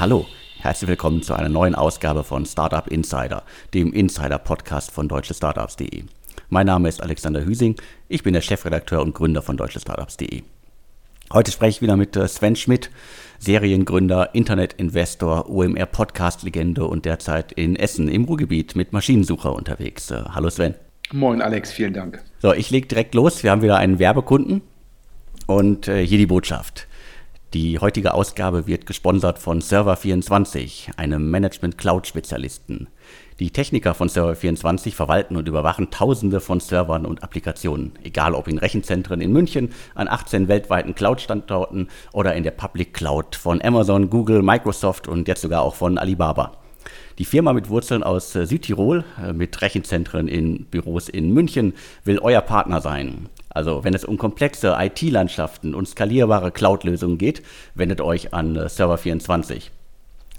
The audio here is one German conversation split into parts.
Hallo, herzlich willkommen zu einer neuen Ausgabe von Startup Insider, dem Insider-Podcast von deutschestartups.de. Mein Name ist Alexander Hüsing, ich bin der Chefredakteur und Gründer von deutschestartups.de. Heute spreche ich wieder mit äh, Sven Schmidt, Seriengründer, Internetinvestor, OMR-Podcast-Legende und derzeit in Essen im Ruhrgebiet mit Maschinensucher unterwegs. Äh, hallo Sven. Moin Alex, vielen Dank. So, ich lege direkt los. Wir haben wieder einen Werbekunden und äh, hier die Botschaft. Die heutige Ausgabe wird gesponsert von Server24, einem Management-Cloud-Spezialisten. Die Techniker von Server24 verwalten und überwachen Tausende von Servern und Applikationen, egal ob in Rechenzentren in München, an 18 weltweiten Cloud-Standorten oder in der Public Cloud von Amazon, Google, Microsoft und jetzt sogar auch von Alibaba. Die Firma mit Wurzeln aus äh, Südtirol, äh, mit Rechenzentren in Büros in München, will euer Partner sein. Also wenn es um komplexe IT-Landschaften und skalierbare Cloud-Lösungen geht, wendet euch an äh, Server24.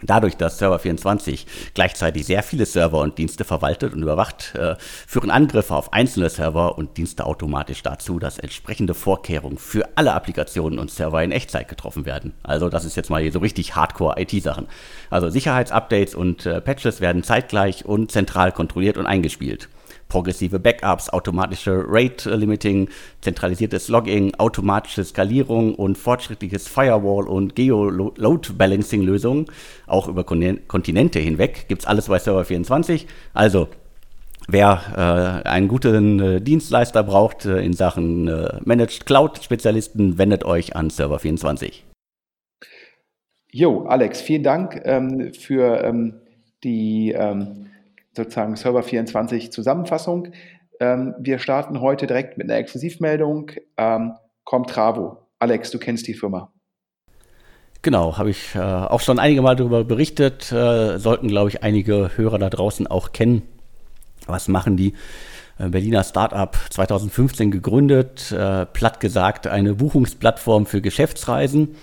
Dadurch, dass Server24 gleichzeitig sehr viele Server und Dienste verwaltet und überwacht, äh, führen Angriffe auf einzelne Server und Dienste automatisch dazu, dass entsprechende Vorkehrungen für alle Applikationen und Server in Echtzeit getroffen werden. Also das ist jetzt mal so richtig Hardcore-IT-Sachen. Also Sicherheitsupdates und äh, Patches werden zeitgleich und zentral kontrolliert und eingespielt progressive Backups, automatische Rate Limiting, zentralisiertes Logging, automatische Skalierung und fortschrittliches Firewall und Geo-Load Balancing Lösungen, auch über Kontinente hinweg, gibt es alles bei Server 24. Also Wer äh, einen guten äh, Dienstleister braucht äh, in Sachen äh, Managed Cloud Spezialisten, wendet euch an Server 24. Jo, Alex, vielen Dank ähm, für ähm, die ähm, sozusagen Server 24 Zusammenfassung. Ähm, wir starten heute direkt mit einer Exklusivmeldung. Ähm, Comtravo. Alex, du kennst die Firma. Genau, habe ich äh, auch schon einige Mal darüber berichtet. Äh, sollten, glaube ich, einige Hörer da draußen auch kennen. Was machen die? Äh, Berliner Startup 2015 gegründet, äh, platt gesagt eine Buchungsplattform für Geschäftsreisen.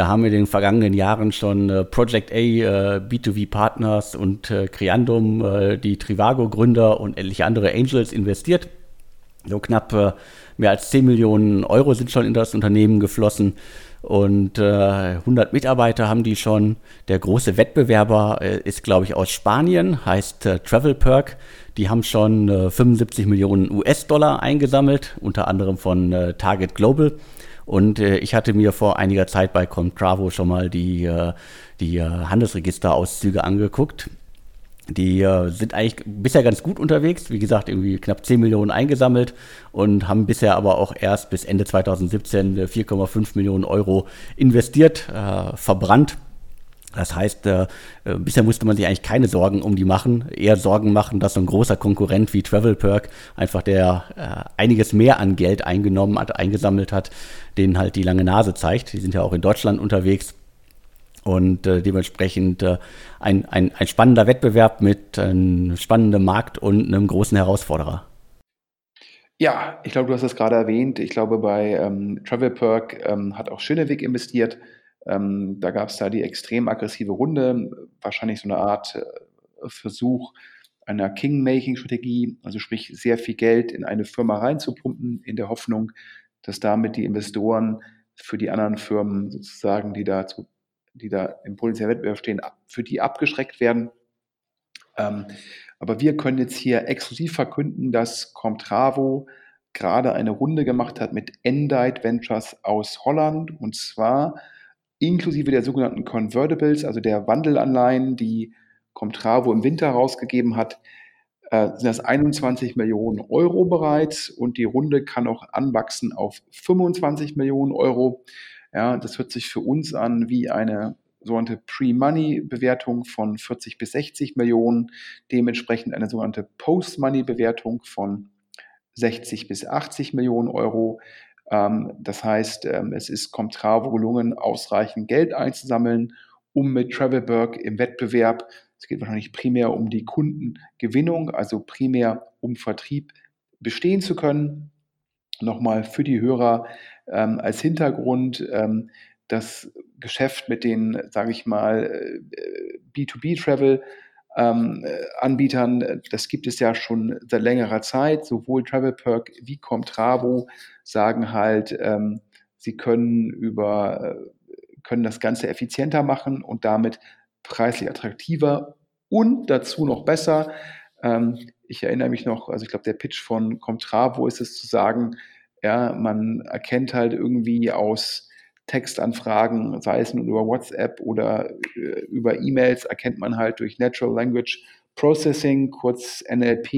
Da haben wir in den vergangenen Jahren schon äh, Project A, äh, B2B Partners und äh, Creandum, äh, die Trivago-Gründer und etliche andere Angels investiert. So knapp äh, mehr als 10 Millionen Euro sind schon in das Unternehmen geflossen und äh, 100 Mitarbeiter haben die schon. Der große Wettbewerber äh, ist, glaube ich, aus Spanien, heißt äh, Travel Perk. Die haben schon äh, 75 Millionen US-Dollar eingesammelt, unter anderem von äh, Target Global. Und äh, ich hatte mir vor einiger Zeit bei Comtravo schon mal die, äh, die äh, Handelsregisterauszüge angeguckt. Die äh, sind eigentlich bisher ganz gut unterwegs. Wie gesagt, irgendwie knapp 10 Millionen eingesammelt und haben bisher aber auch erst bis Ende 2017 4,5 Millionen Euro investiert, äh, verbrannt. Das heißt, äh, äh, bisher musste man sich eigentlich keine Sorgen um die machen, eher Sorgen machen, dass so ein großer Konkurrent wie Travel Perk einfach der äh, einiges mehr an Geld eingenommen hat, eingesammelt hat, denen halt die lange Nase zeigt. Die sind ja auch in Deutschland unterwegs und äh, dementsprechend äh, ein, ein, ein spannender Wettbewerb mit einem spannenden Markt und einem großen Herausforderer. Ja, ich glaube, du hast es gerade erwähnt. Ich glaube, bei ähm, Travel Perk ähm, hat auch Schöneweg investiert. Ähm, da gab es da die extrem aggressive Runde, wahrscheinlich so eine Art äh, Versuch einer King-Making-Strategie, also sprich sehr viel Geld in eine Firma reinzupumpen, in der Hoffnung, dass damit die Investoren für die anderen Firmen sozusagen, die da, zu, die da im potenziellen Wettbewerb stehen, für die abgeschreckt werden. Ähm, aber wir können jetzt hier exklusiv verkünden, dass Comtravo gerade eine Runde gemacht hat mit Endite Ventures aus Holland und zwar inklusive der sogenannten Convertibles, also der Wandelanleihen, die Comtravo im Winter rausgegeben hat, äh, sind das 21 Millionen Euro bereits und die Runde kann auch anwachsen auf 25 Millionen Euro. Ja, das hört sich für uns an wie eine sogenannte Pre-Money-Bewertung von 40 bis 60 Millionen, dementsprechend eine sogenannte Post-Money-Bewertung von 60 bis 80 Millionen Euro. Ähm, das heißt, ähm, es ist Comtravo gelungen, ausreichend Geld einzusammeln, um mit Travelberg im Wettbewerb, es geht wahrscheinlich primär um die Kundengewinnung, also primär um Vertrieb bestehen zu können. Nochmal für die Hörer ähm, als Hintergrund, ähm, das Geschäft mit den, sage ich mal, B2B-Travel ähm, äh, Anbietern, das gibt es ja schon seit längerer Zeit. Sowohl TravelPerk wie Comtravo sagen halt, ähm, sie können über äh, können das Ganze effizienter machen und damit preislich attraktiver und dazu noch besser. Ähm, ich erinnere mich noch, also ich glaube, der Pitch von Comtravo ist es zu sagen, ja, man erkennt halt irgendwie aus Textanfragen, sei es nun über WhatsApp oder äh, über E-Mails, erkennt man halt durch Natural Language Processing, kurz NLP,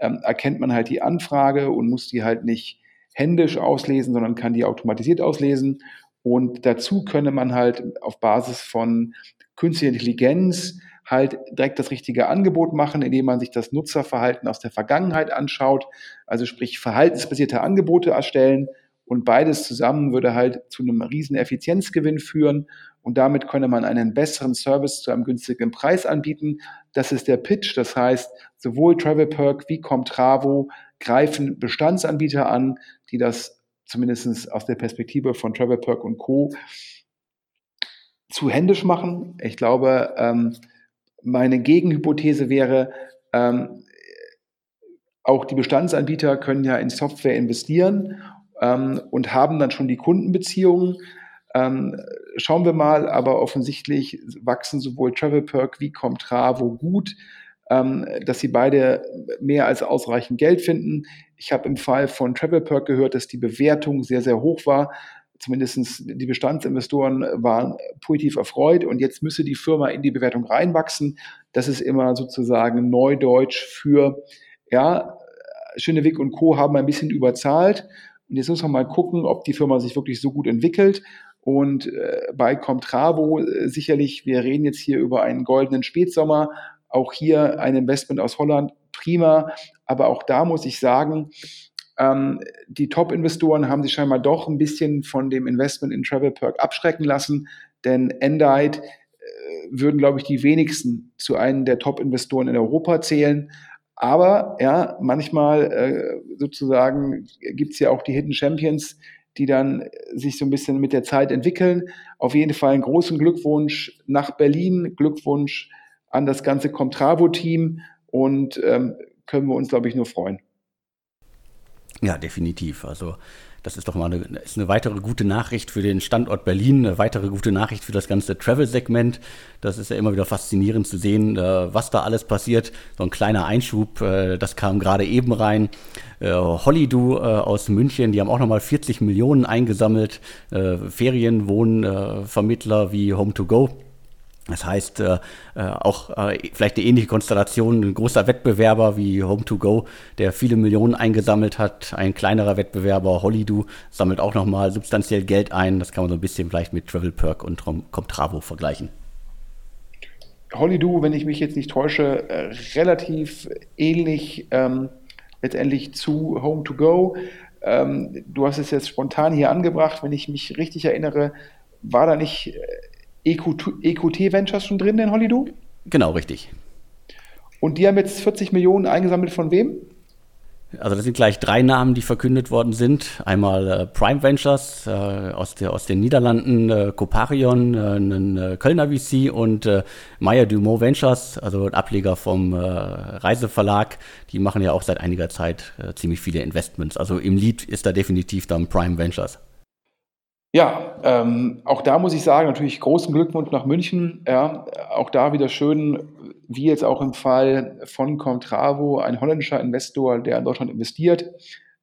ähm, erkennt man halt die Anfrage und muss die halt nicht händisch auslesen, sondern kann die automatisiert auslesen. Und dazu könne man halt auf Basis von künstlicher Intelligenz halt direkt das richtige Angebot machen, indem man sich das Nutzerverhalten aus der Vergangenheit anschaut, also sprich verhaltensbasierte Angebote erstellen und beides zusammen würde halt zu einem riesen Effizienzgewinn führen und damit könne man einen besseren Service zu einem günstigen Preis anbieten. Das ist der Pitch, das heißt, sowohl TravelPerk wie Comtravo greifen Bestandsanbieter an, die das zumindest aus der Perspektive von TravelPerk und Co. zu händisch machen. Ich glaube, ähm, meine Gegenhypothese wäre, ähm, auch die Bestandsanbieter können ja in Software investieren ähm, und haben dann schon die Kundenbeziehungen. Ähm, schauen wir mal, aber offensichtlich wachsen sowohl TravelPerk wie Comtravo gut, ähm, dass sie beide mehr als ausreichend Geld finden. Ich habe im Fall von TravelPerk gehört, dass die Bewertung sehr, sehr hoch war zumindest die Bestandsinvestoren waren positiv erfreut und jetzt müsse die Firma in die Bewertung reinwachsen. Das ist immer sozusagen Neudeutsch für, ja, Schöneweg und Co. haben ein bisschen überzahlt und jetzt muss man mal gucken, ob die Firma sich wirklich so gut entwickelt. Und äh, bei Comtravo äh, sicherlich, wir reden jetzt hier über einen goldenen Spätsommer, auch hier ein Investment aus Holland, prima. Aber auch da muss ich sagen, ähm, die Top-Investoren haben sich scheinbar doch ein bisschen von dem Investment in Travel Perk abschrecken lassen, denn Endite äh, würden, glaube ich, die wenigsten zu einem der Top-Investoren in Europa zählen. Aber ja, manchmal äh, sozusagen gibt es ja auch die Hidden Champions, die dann sich so ein bisschen mit der Zeit entwickeln. Auf jeden Fall einen großen Glückwunsch nach Berlin, Glückwunsch an das ganze Comtravo-Team und ähm, können wir uns, glaube ich, nur freuen. Ja, definitiv. Also das ist doch mal eine, ist eine weitere gute Nachricht für den Standort Berlin, eine weitere gute Nachricht für das ganze Travel-Segment. Das ist ja immer wieder faszinierend zu sehen, äh, was da alles passiert. So ein kleiner Einschub, äh, das kam gerade eben rein. Äh, Hollydo aus München, die haben auch nochmal 40 Millionen eingesammelt. Ferienwohnvermittler wie Home2Go das heißt, äh, äh, auch äh, vielleicht eine ähnliche Konstellation, ein großer Wettbewerber wie Home2Go, der viele Millionen eingesammelt hat, ein kleinerer Wettbewerber, Hollydo, sammelt auch nochmal substanziell Geld ein. Das kann man so ein bisschen vielleicht mit Travel Perk und Comtravo vergleichen. Hollydo, wenn ich mich jetzt nicht täusche, äh, relativ ähnlich ähm, letztendlich zu Home2Go. Ähm, du hast es jetzt spontan hier angebracht, wenn ich mich richtig erinnere, war da nicht äh, EQT Ventures schon drin in Hollydo? Genau, richtig. Und die haben jetzt 40 Millionen eingesammelt von wem? Also das sind gleich drei Namen, die verkündet worden sind. Einmal äh, Prime Ventures äh, aus, der, aus den Niederlanden, äh, Coparion, äh, ein äh, Kölner VC und äh, Meyer Dumont Ventures, also ein Ableger vom äh, Reiseverlag. Die machen ja auch seit einiger Zeit ziemlich viele Investments. Also im Lead ist da definitiv dann Prime Ventures. Ja, ähm, auch da muss ich sagen, natürlich großen Glückwunsch nach München. Ja, auch da wieder schön, wie jetzt auch im Fall von Comtravo, ein holländischer Investor, der in Deutschland investiert.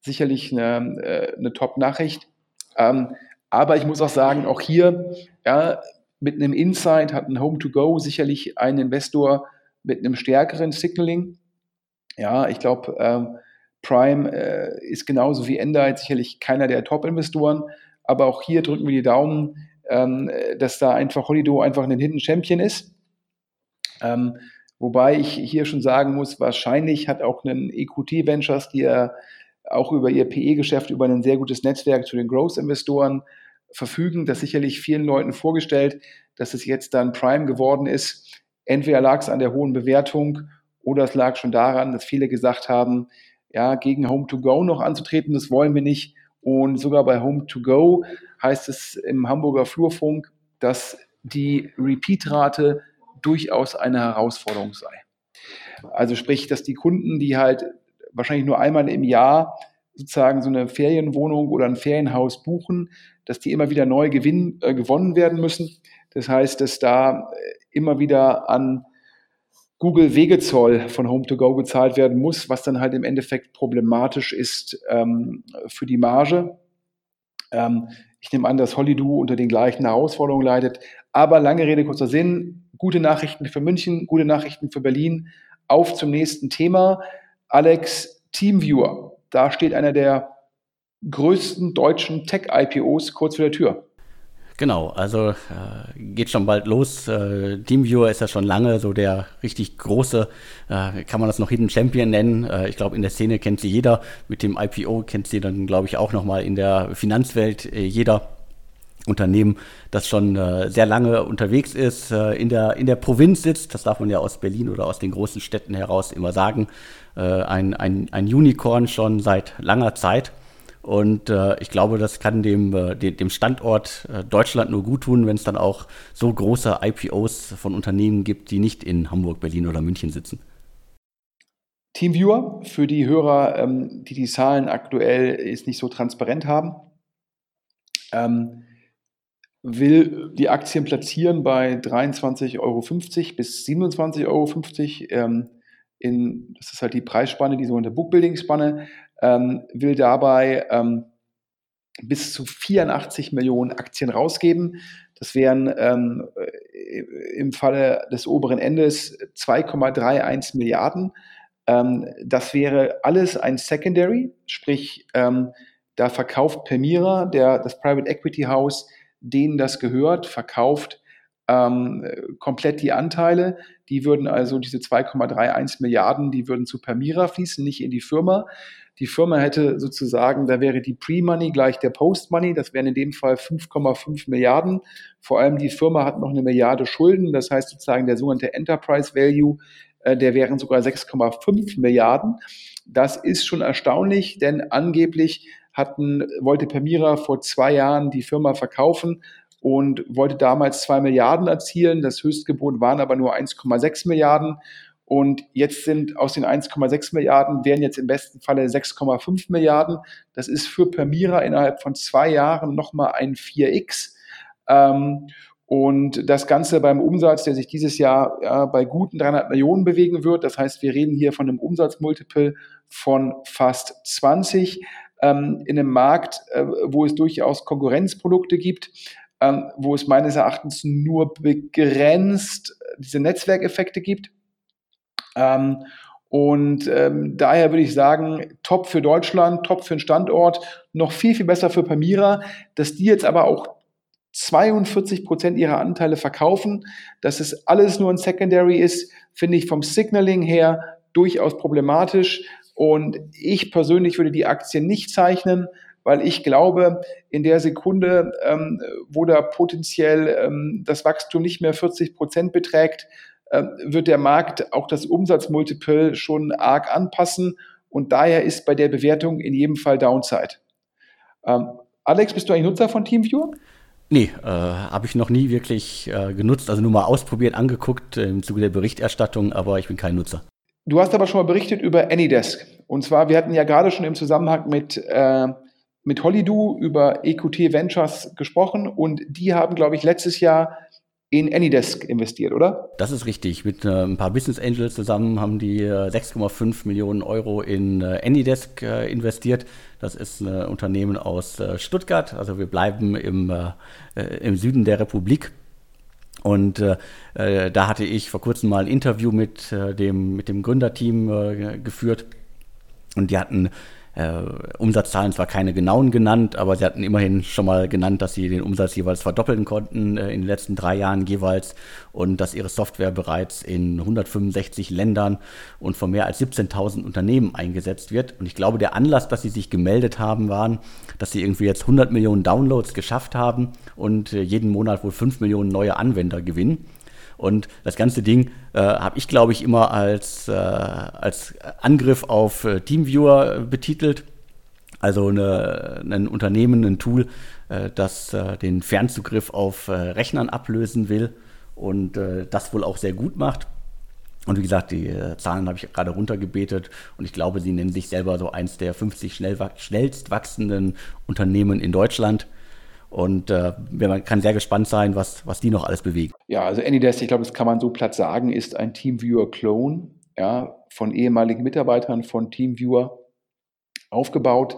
Sicherlich eine, äh, eine Top-Nachricht. Ähm, aber ich muss auch sagen, auch hier, ja, mit einem Insight hat ein Home2Go sicherlich ein Investor mit einem stärkeren Signaling. Ja, ich glaube, ähm, Prime äh, ist genauso wie Endite sicherlich keiner der Top-Investoren. Aber auch hier drücken wir die Daumen, ähm, dass da einfach Holido einfach ein Hidden Champion ist. Ähm, wobei ich hier schon sagen muss, wahrscheinlich hat auch ein EQT Ventures, die ja auch über ihr PE-Geschäft, über ein sehr gutes Netzwerk zu den Growth-Investoren verfügen, das sicherlich vielen Leuten vorgestellt, dass es jetzt dann Prime geworden ist. Entweder lag es an der hohen Bewertung oder es lag schon daran, dass viele gesagt haben, ja, gegen Home2Go noch anzutreten, das wollen wir nicht. Und sogar bei Home2Go heißt es im Hamburger Flurfunk, dass die Repeat-Rate durchaus eine Herausforderung sei. Also sprich, dass die Kunden, die halt wahrscheinlich nur einmal im Jahr sozusagen so eine Ferienwohnung oder ein Ferienhaus buchen, dass die immer wieder neu gewinn, äh, gewonnen werden müssen. Das heißt, dass da äh, immer wieder an Google Wegezoll von Home2Go gezahlt werden muss, was dann halt im Endeffekt problematisch ist ähm, für die Marge. Ähm, ich nehme an, dass Hollydo unter den gleichen Herausforderungen leidet. Aber lange Rede, kurzer Sinn. Gute Nachrichten für München, gute Nachrichten für Berlin. Auf zum nächsten Thema. Alex, Teamviewer. Da steht einer der größten deutschen Tech-IPOs kurz vor der Tür. Genau, also äh, geht schon bald los. Äh, Teamviewer ist ja schon lange so der richtig große, äh, kann man das noch Hidden Champion nennen. Äh, ich glaube, in der Szene kennt sie jeder. Mit dem IPO kennt sie dann, glaube ich, auch nochmal in der Finanzwelt äh, jeder. Unternehmen, das schon äh, sehr lange unterwegs ist, äh, in, der, in der Provinz sitzt, das darf man ja aus Berlin oder aus den großen Städten heraus immer sagen, äh, ein, ein, ein Unicorn schon seit langer Zeit. Und äh, ich glaube, das kann dem, äh, dem Standort äh, Deutschland nur gut tun, wenn es dann auch so große IPOs von Unternehmen gibt, die nicht in Hamburg, Berlin oder München sitzen. Teamviewer, für die Hörer, ähm, die die Zahlen aktuell jetzt nicht so transparent haben, ähm, will die Aktien platzieren bei 23,50 Euro bis 27,50 Euro. Ähm, in, das ist halt die Preisspanne, die sogenannte Bookbuilding-Spanne ähm, will dabei ähm, bis zu 84 Millionen Aktien rausgeben. Das wären ähm, äh, im Falle des oberen Endes 2,31 Milliarden. Ähm, das wäre alles ein Secondary, sprich, ähm, da verkauft Permira, der, das Private Equity House, denen das gehört, verkauft ähm, komplett die Anteile. Die würden also diese 2,31 Milliarden, die würden zu Permira fließen, nicht in die Firma. Die Firma hätte sozusagen, da wäre die Pre-Money gleich der Post-Money, das wären in dem Fall 5,5 Milliarden. Vor allem die Firma hat noch eine Milliarde Schulden, das heißt sozusagen der sogenannte Enterprise Value, äh, der wären sogar 6,5 Milliarden. Das ist schon erstaunlich, denn angeblich hatten, wollte Permira vor zwei Jahren die Firma verkaufen und wollte damals zwei Milliarden erzielen. Das Höchstgebot waren aber nur 1,6 Milliarden. Und jetzt sind aus den 1,6 Milliarden wären jetzt im besten Falle 6,5 Milliarden. Das ist für Permira innerhalb von zwei Jahren nochmal ein 4x. Ähm, und das Ganze beim Umsatz, der sich dieses Jahr ja, bei guten 300 Millionen bewegen wird. Das heißt, wir reden hier von einem Umsatzmultiple von fast 20 ähm, in einem Markt, äh, wo es durchaus Konkurrenzprodukte gibt, ähm, wo es meines Erachtens nur begrenzt diese Netzwerkeffekte gibt. Ähm, und ähm, daher würde ich sagen, top für Deutschland, top für den Standort, noch viel, viel besser für Pamira, dass die jetzt aber auch 42 Prozent ihrer Anteile verkaufen, dass es alles nur ein Secondary ist, finde ich vom Signaling her durchaus problematisch. Und ich persönlich würde die Aktie nicht zeichnen, weil ich glaube, in der Sekunde, ähm, wo da potenziell ähm, das Wachstum nicht mehr 40 Prozent beträgt, wird der Markt auch das Umsatzmultiple schon arg anpassen und daher ist bei der Bewertung in jedem Fall Downside. Ähm, Alex, bist du eigentlich Nutzer von TeamViewer? Nee, äh, habe ich noch nie wirklich äh, genutzt, also nur mal ausprobiert, angeguckt äh, im Zuge der Berichterstattung, aber ich bin kein Nutzer. Du hast aber schon mal berichtet über Anydesk. Und zwar, wir hatten ja gerade schon im Zusammenhang mit, äh, mit Hollydo über EQT Ventures gesprochen und die haben, glaube ich, letztes Jahr in Anydesk investiert, oder? Das ist richtig. Mit äh, ein paar Business Angels zusammen haben die äh, 6,5 Millionen Euro in äh, Anydesk äh, investiert. Das ist ein Unternehmen aus äh, Stuttgart. Also wir bleiben im, äh, im Süden der Republik. Und da hatte ich vor kurzem mal ein Interview mit, dem, mit dem Gründerteam geführt. Und die hatten äh, Umsatzzahlen zwar keine genauen genannt, aber sie hatten immerhin schon mal genannt, dass sie den Umsatz jeweils verdoppeln konnten äh, in den letzten drei Jahren jeweils und dass ihre Software bereits in 165 Ländern und von mehr als 17.000 Unternehmen eingesetzt wird. Und ich glaube, der Anlass, dass sie sich gemeldet haben, waren, dass sie irgendwie jetzt 100 Millionen Downloads geschafft haben und äh, jeden Monat wohl 5 Millionen neue Anwender gewinnen. Und das ganze Ding äh, habe ich, glaube ich, immer als, äh, als Angriff auf äh, Teamviewer betitelt. Also eine, ein Unternehmen, ein Tool, äh, das äh, den Fernzugriff auf äh, Rechnern ablösen will und das wohl auch sehr gut macht. Und wie gesagt, die Zahlen habe ich gerade runtergebetet und ich glaube, sie nennen sich selber so eins der 50 schnell, schnellst wachsenden Unternehmen in Deutschland. Und äh, man kann sehr gespannt sein, was, was die noch alles bewegt. Ja, also Anydesk, ich glaube, das kann man so platt sagen, ist ein Teamviewer-Clone ja, von ehemaligen Mitarbeitern von Teamviewer aufgebaut.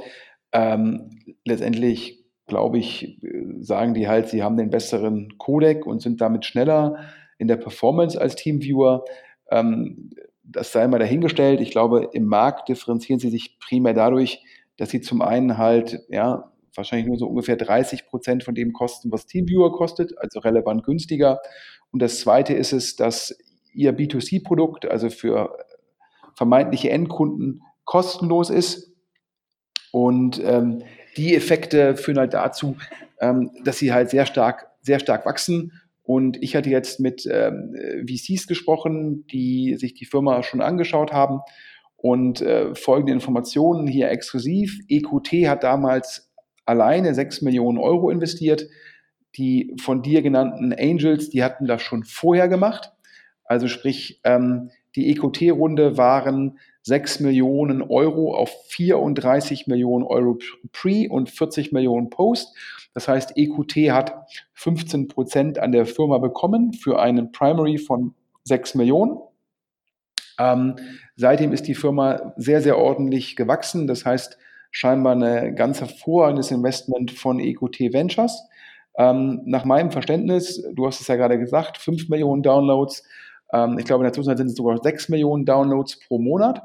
Ähm, letztendlich, glaube ich, sagen die halt, sie haben den besseren Codec und sind damit schneller in der Performance als Teamviewer. Ähm, das sei mal dahingestellt. Ich glaube, im Markt differenzieren sie sich primär dadurch, dass sie zum einen halt, ja, wahrscheinlich nur so ungefähr 30 Prozent von dem kosten, was Teamviewer kostet, also relevant günstiger. Und das zweite ist es, dass ihr B2C-Produkt, also für vermeintliche Endkunden, kostenlos ist. Und ähm, die Effekte führen halt dazu, ähm, dass sie halt sehr stark, sehr stark wachsen und ich hatte jetzt mit ähm, VCs gesprochen, die sich die Firma schon angeschaut haben. Und äh, folgende Informationen hier exklusiv. EQT hat damals alleine 6 Millionen Euro investiert. Die von dir genannten Angels, die hatten das schon vorher gemacht. Also sprich, ähm, die EQT-Runde waren 6 Millionen Euro auf 34 Millionen Euro Pre und 40 Millionen Post. Das heißt, EQT hat 15 Prozent an der Firma bekommen für einen Primary von 6 Millionen. Ähm, seitdem ist die Firma sehr, sehr ordentlich gewachsen. Das heißt, scheinbar ein ganz hervorragendes Investment von EQT Ventures. Ähm, nach meinem Verständnis, du hast es ja gerade gesagt, 5 Millionen Downloads. Ähm, ich glaube, in der Zwischenzeit sind es sogar 6 Millionen Downloads pro Monat.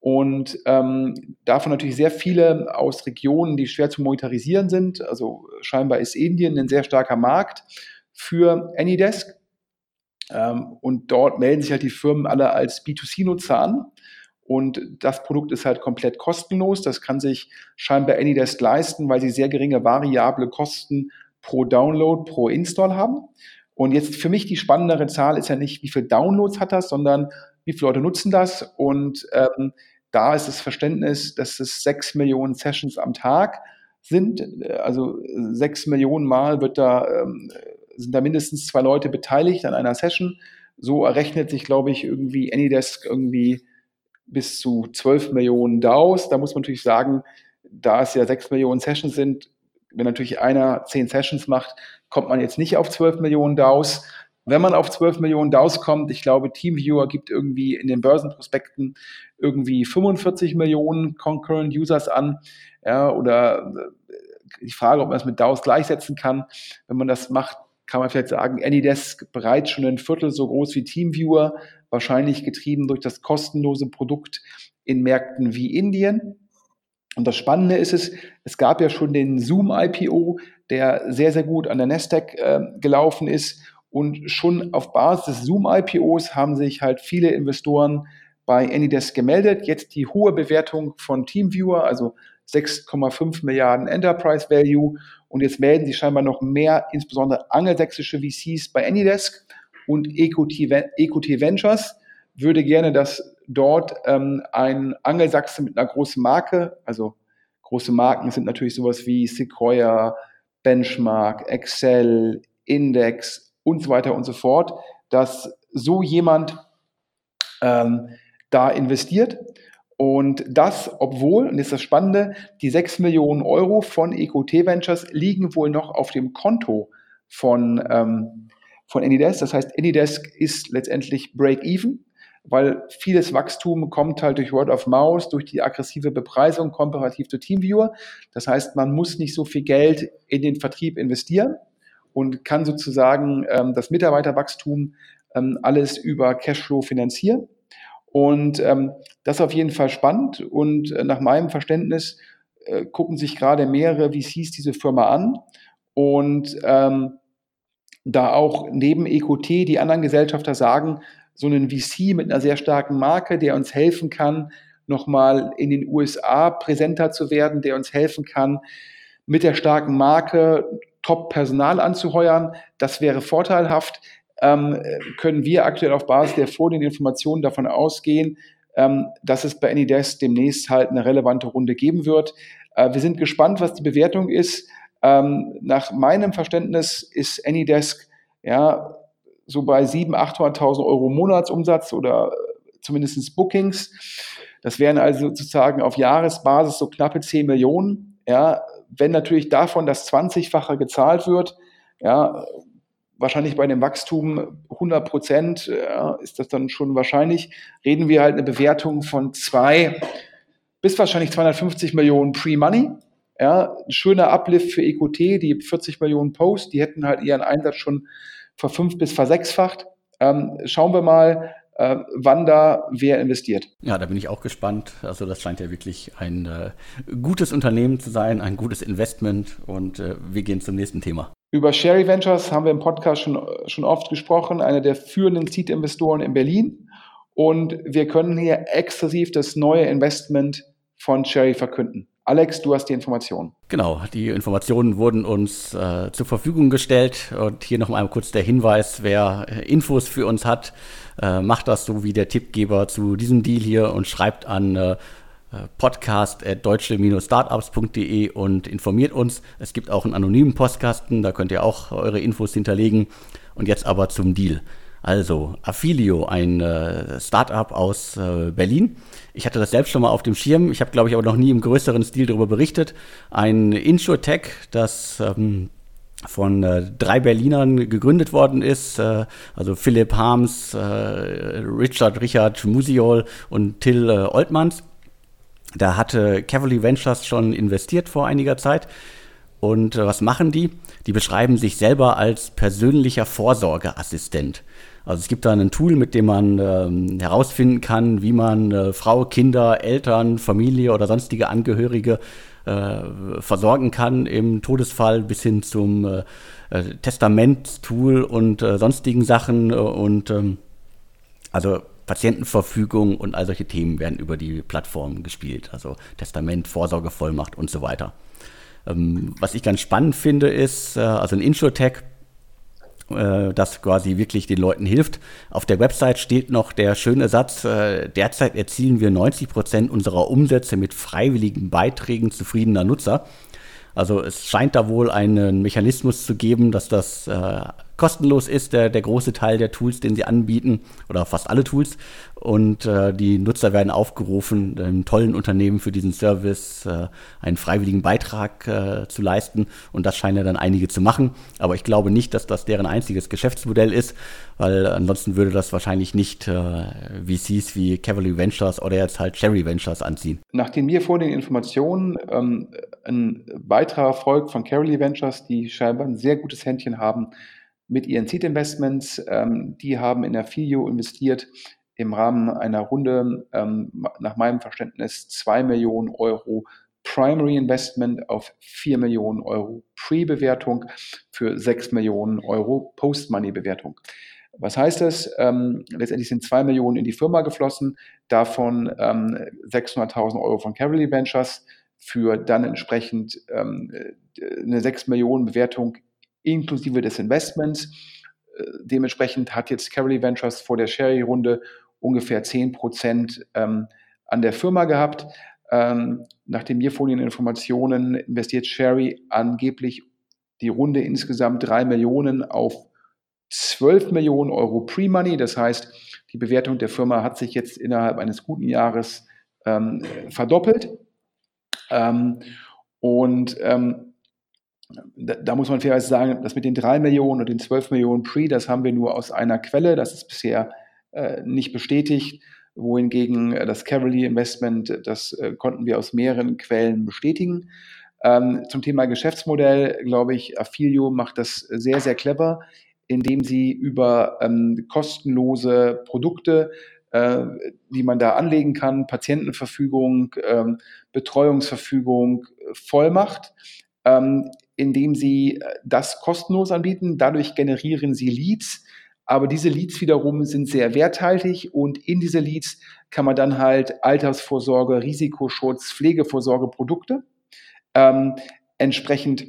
Und ähm, davon natürlich sehr viele aus Regionen, die schwer zu monetarisieren sind. Also scheinbar ist Indien ein sehr starker Markt für Anydesk. Ähm, und dort melden sich halt die Firmen alle als B2C-Nutzer an. Und das Produkt ist halt komplett kostenlos. Das kann sich scheinbar Anydesk leisten, weil sie sehr geringe variable Kosten pro Download, pro Install haben. Und jetzt für mich die spannendere Zahl ist ja nicht, wie viele Downloads hat das, sondern wie viele Leute nutzen das. Und ähm, da ist das Verständnis, dass es sechs Millionen Sessions am Tag sind. Also sechs Millionen Mal wird da, ähm, sind da mindestens zwei Leute beteiligt an einer Session. So errechnet sich, glaube ich, irgendwie Anydesk irgendwie bis zu zwölf Millionen DAOs. Da muss man natürlich sagen, da es ja sechs Millionen Sessions sind, wenn natürlich einer zehn Sessions macht, kommt man jetzt nicht auf zwölf Millionen DAOs. Wenn man auf 12 Millionen DAOs kommt, ich glaube, TeamViewer gibt irgendwie in den Börsenprospekten irgendwie 45 Millionen Concurrent Users an. Ja, oder äh, die Frage, ob man das mit DAOs gleichsetzen kann. Wenn man das macht, kann man vielleicht sagen, Anydesk bereits schon ein Viertel so groß wie TeamViewer, wahrscheinlich getrieben durch das kostenlose Produkt in Märkten wie Indien. Und das Spannende ist es, es gab ja schon den Zoom IPO, der sehr, sehr gut an der Nasdaq äh, gelaufen ist und schon auf Basis des Zoom-IPOs haben sich halt viele Investoren bei Anydesk gemeldet. Jetzt die hohe Bewertung von TeamViewer, also 6,5 Milliarden Enterprise Value. Und jetzt melden sich scheinbar noch mehr, insbesondere angelsächsische VCs bei Anydesk und EQT, Ventures würde gerne, dass dort ähm, ein Angelsachse mit einer großen Marke, also große Marken sind natürlich sowas wie Sequoia, Benchmark, Excel, Index, und so weiter und so fort, dass so jemand ähm, da investiert. Und das, obwohl, und das ist das Spannende, die 6 Millionen Euro von EQT Ventures liegen wohl noch auf dem Konto von, ähm, von Anydesk. Das heißt, Anydesk ist letztendlich Break-Even, weil vieles Wachstum kommt halt durch Word of Mouse, durch die aggressive Bepreisung komparativ zu TeamViewer. Das heißt, man muss nicht so viel Geld in den Vertrieb investieren und kann sozusagen ähm, das Mitarbeiterwachstum ähm, alles über Cashflow finanzieren. Und ähm, das ist auf jeden Fall spannend. Und äh, nach meinem Verständnis äh, gucken sich gerade mehrere VCs diese Firma an. Und ähm, da auch neben EQT die anderen Gesellschafter sagen, so einen VC mit einer sehr starken Marke, der uns helfen kann, nochmal in den USA präsenter zu werden, der uns helfen kann, mit der starken Marke Top-Personal anzuheuern. Das wäre vorteilhaft. Ähm, können wir aktuell auf Basis der vorliegenden Informationen davon ausgehen, ähm, dass es bei Anydesk demnächst halt eine relevante Runde geben wird. Äh, wir sind gespannt, was die Bewertung ist. Ähm, nach meinem Verständnis ist Anydesk ja so bei 700.000, 800.000 Euro Monatsumsatz oder zumindest Bookings. Das wären also sozusagen auf Jahresbasis so knappe 10 Millionen. Ja, wenn natürlich davon das 20-fache gezahlt wird, ja, wahrscheinlich bei dem Wachstum 100 Prozent ja, ist das dann schon wahrscheinlich, reden wir halt eine Bewertung von zwei bis wahrscheinlich 250 Millionen Pre-Money. Ja, ein schöner Uplift für EQT, die 40 Millionen Post, die hätten halt ihren Einsatz schon verfünf bis versechsfacht. Ähm, schauen wir mal, äh, wann da wer investiert. Ja, da bin ich auch gespannt. Also das scheint ja wirklich ein äh, gutes Unternehmen zu sein, ein gutes Investment und äh, wir gehen zum nächsten Thema. Über Sherry Ventures haben wir im Podcast schon, schon oft gesprochen, einer der führenden Seed-Investoren in Berlin. Und wir können hier exklusiv das neue Investment von Sherry verkünden. Alex, du hast die Informationen. Genau, die Informationen wurden uns äh, zur Verfügung gestellt. Und hier noch mal kurz der Hinweis, wer äh, Infos für uns hat, äh, macht das so wie der Tippgeber zu diesem Deal hier und schreibt an äh, podcast.deutsche-startups.de und informiert uns. Es gibt auch einen anonymen Postkasten, da könnt ihr auch eure Infos hinterlegen. Und jetzt aber zum Deal. Also, Affilio, ein äh, Startup aus äh, Berlin. Ich hatte das selbst schon mal auf dem Schirm. Ich habe, glaube ich, aber noch nie im größeren Stil darüber berichtet. Ein Insurtech, das ähm, von äh, drei Berlinern gegründet worden ist, äh, also Philipp Harms, äh, Richard Richard Musiol und Till äh, Oltmanns. Da hatte Cavalry Ventures schon investiert vor einiger Zeit. Und äh, was machen die? Die beschreiben sich selber als persönlicher Vorsorgeassistent. Also es gibt da ein Tool, mit dem man ähm, herausfinden kann, wie man äh, Frau, Kinder, Eltern, Familie oder sonstige Angehörige äh, versorgen kann im Todesfall bis hin zum äh, äh Testamentstool und äh, sonstigen Sachen und ähm, also Patientenverfügung und all solche Themen werden über die Plattform gespielt, also Testament, Vorsorgevollmacht und so weiter. Ähm, was ich ganz spannend finde, ist, äh, also ein Insurtech, das quasi wirklich den Leuten hilft. Auf der Website steht noch der schöne Satz, äh, derzeit erzielen wir 90 Prozent unserer Umsätze mit freiwilligen Beiträgen zufriedener Nutzer. Also es scheint da wohl einen Mechanismus zu geben, dass das äh, kostenlos ist, der, der große Teil der Tools, den sie anbieten, oder fast alle Tools. Und äh, die Nutzer werden aufgerufen, einem tollen Unternehmen für diesen Service äh, einen freiwilligen Beitrag äh, zu leisten. Und das scheinen ja dann einige zu machen. Aber ich glaube nicht, dass das deren einziges Geschäftsmodell ist, weil ansonsten würde das wahrscheinlich nicht äh, VCs wie Cavalry Ventures oder jetzt halt Cherry Ventures anziehen. Nachdem mir vor den Informationen ähm, ein weiterer Erfolg von Cavalry Ventures, die scheinbar ein sehr gutes Händchen haben, mit ihren Seed Investments. Ähm, die haben in der FIO investiert im Rahmen einer Runde, ähm, nach meinem Verständnis, 2 Millionen Euro Primary Investment auf 4 Millionen Euro Pre-Bewertung für 6 Millionen Euro Post-Money-Bewertung. Was heißt das? Ähm, letztendlich sind 2 Millionen in die Firma geflossen, davon ähm, 600.000 Euro von Cavalry Ventures für dann entsprechend ähm, eine 6 Millionen Bewertung inklusive des Investments. Äh, dementsprechend hat jetzt Caroly Ventures vor der Sherry-Runde ungefähr 10 Prozent ähm, an der Firma gehabt. Ähm, nach den mir vorliegenden Informationen investiert Sherry angeblich die Runde insgesamt 3 Millionen auf 12 Millionen Euro Pre-Money. Das heißt, die Bewertung der Firma hat sich jetzt innerhalb eines guten Jahres ähm, verdoppelt. Ähm, und ähm, da, da, muss man fairerweise sagen, dass mit den 3 Millionen und den 12 Millionen Pre, das haben wir nur aus einer Quelle, das ist bisher äh, nicht bestätigt, wohingegen äh, das Cavalry Investment, das äh, konnten wir aus mehreren Quellen bestätigen. Ähm, zum Thema Geschäftsmodell, glaube ich, Affilio macht das sehr, sehr clever, indem sie über ähm, kostenlose Produkte äh, die man da anlegen kann, Patientenverfügung, ähm, Betreuungsverfügung, Vollmacht, ähm, indem sie äh, das kostenlos anbieten. Dadurch generieren sie Leads. Aber diese Leads wiederum sind sehr werthaltig und in diese Leads kann man dann halt Altersvorsorge, Risikoschutz, Pflegevorsorge, Produkte ähm, entsprechend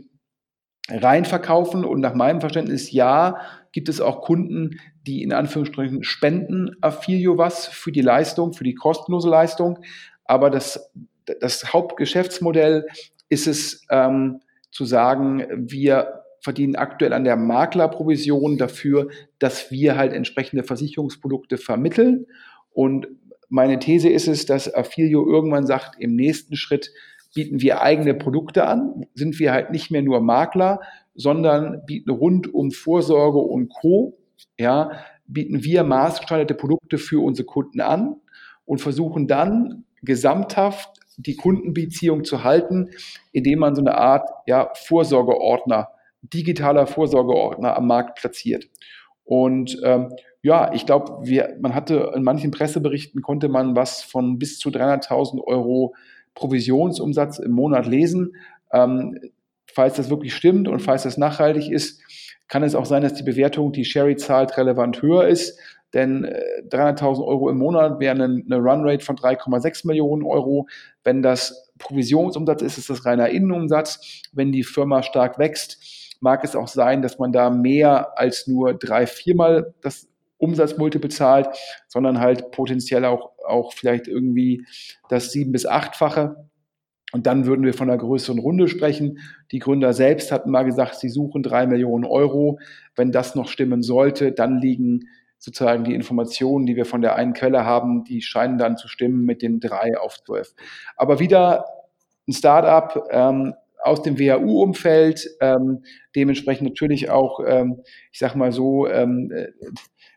reinverkaufen. Und nach meinem Verständnis, ja, gibt es auch Kunden, die in Anführungsstrichen spenden Affilio was für die Leistung, für die kostenlose Leistung. Aber das, das Hauptgeschäftsmodell ist es, ähm, zu sagen, wir verdienen aktuell an der Maklerprovision dafür, dass wir halt entsprechende Versicherungsprodukte vermitteln. Und meine These ist es, dass Affilio irgendwann sagt, im nächsten Schritt bieten wir eigene Produkte an, sind wir halt nicht mehr nur Makler, sondern bieten rund um Vorsorge und Co. Ja, bieten wir maßgeschneiderte Produkte für unsere Kunden an und versuchen dann gesamthaft die Kundenbeziehung zu halten, indem man so eine Art ja, Vorsorgeordner, digitaler Vorsorgeordner am Markt platziert. Und ähm, ja, ich glaube, man hatte in manchen Presseberichten konnte man was von bis zu 300.000 Euro Provisionsumsatz im Monat lesen. Ähm, falls das wirklich stimmt und falls das nachhaltig ist, kann es auch sein, dass die Bewertung, die Sherry zahlt, relevant höher ist. Denn 300.000 äh, Euro im Monat wäre eine, Runrate von 3,6 Millionen Euro. Wenn das Provisionsumsatz ist, ist das reiner Innenumsatz. Wenn die Firma stark wächst, mag es auch sein, dass man da mehr als nur drei, viermal das Umsatzmultiple zahlt, sondern halt potenziell auch, auch vielleicht irgendwie das sieben- bis achtfache. Und dann würden wir von einer größeren Runde sprechen. Die Gründer selbst hatten mal gesagt, sie suchen drei Millionen Euro. Wenn das noch stimmen sollte, dann liegen sozusagen die Informationen, die wir von der einen Quelle haben, die scheinen dann zu stimmen mit den drei auf zwölf. Aber wieder ein Startup ähm, aus dem WHU-Umfeld, ähm, dementsprechend natürlich auch, ähm, ich sag mal so, ähm,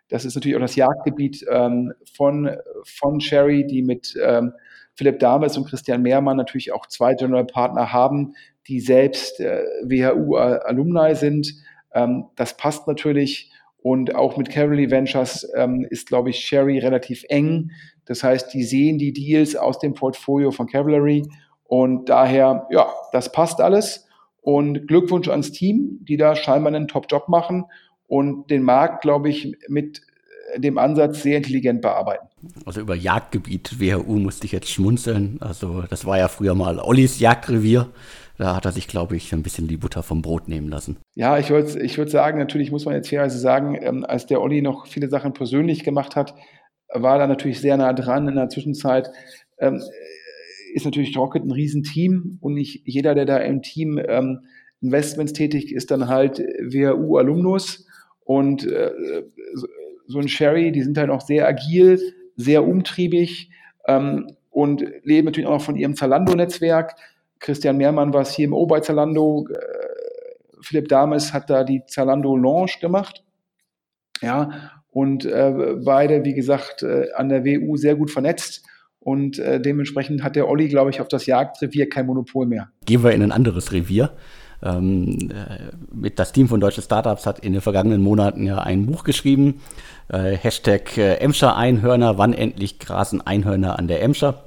das ist natürlich auch das Jagdgebiet ähm, von, von Sherry, die mit ähm, Philipp Dames und Christian Mehrmann natürlich auch zwei General Partner haben, die selbst äh, WHU-Alumni sind. Ähm, das passt natürlich. Und auch mit Carolee Ventures ähm, ist, glaube ich, Sherry relativ eng. Das heißt, die sehen die Deals aus dem Portfolio von Cavalry und daher, ja, das passt alles. Und Glückwunsch ans Team, die da scheinbar einen Top-Job machen und den Markt, glaube ich, mit dem Ansatz sehr intelligent bearbeiten. Also über Jagdgebiet WHU musste ich jetzt schmunzeln. Also das war ja früher mal Ollis Jagdrevier. Da hat er sich, glaube ich, ein bisschen die Butter vom Brot nehmen lassen. Ja, ich würde ich würd sagen, natürlich muss man jetzt fairerweise sagen, ähm, als der Olli noch viele Sachen persönlich gemacht hat, war er natürlich sehr nah dran. In der Zwischenzeit ähm, ist natürlich Rocket ein Riesenteam und nicht jeder, der da im Team ähm, Investments tätig ist, dann halt WHU-Alumnus. Und äh, so ein Sherry, die sind halt auch sehr agil, sehr umtriebig ähm, und leben natürlich auch noch von ihrem Zalando-Netzwerk. Christian Mehrmann war CMO bei Zalando. Äh, Philipp Dames hat da die Zalando Launch gemacht. Ja, und äh, beide, wie gesagt, äh, an der WU sehr gut vernetzt. Und äh, dementsprechend hat der Olli, glaube ich, auf das Jagdrevier kein Monopol mehr. Gehen wir in ein anderes Revier. Ähm, äh, mit das Team von Deutsche Startups hat in den vergangenen Monaten ja ein Buch geschrieben. Äh, Hashtag äh, Emscher Einhörner, wann endlich grasen Einhörner an der Emscher.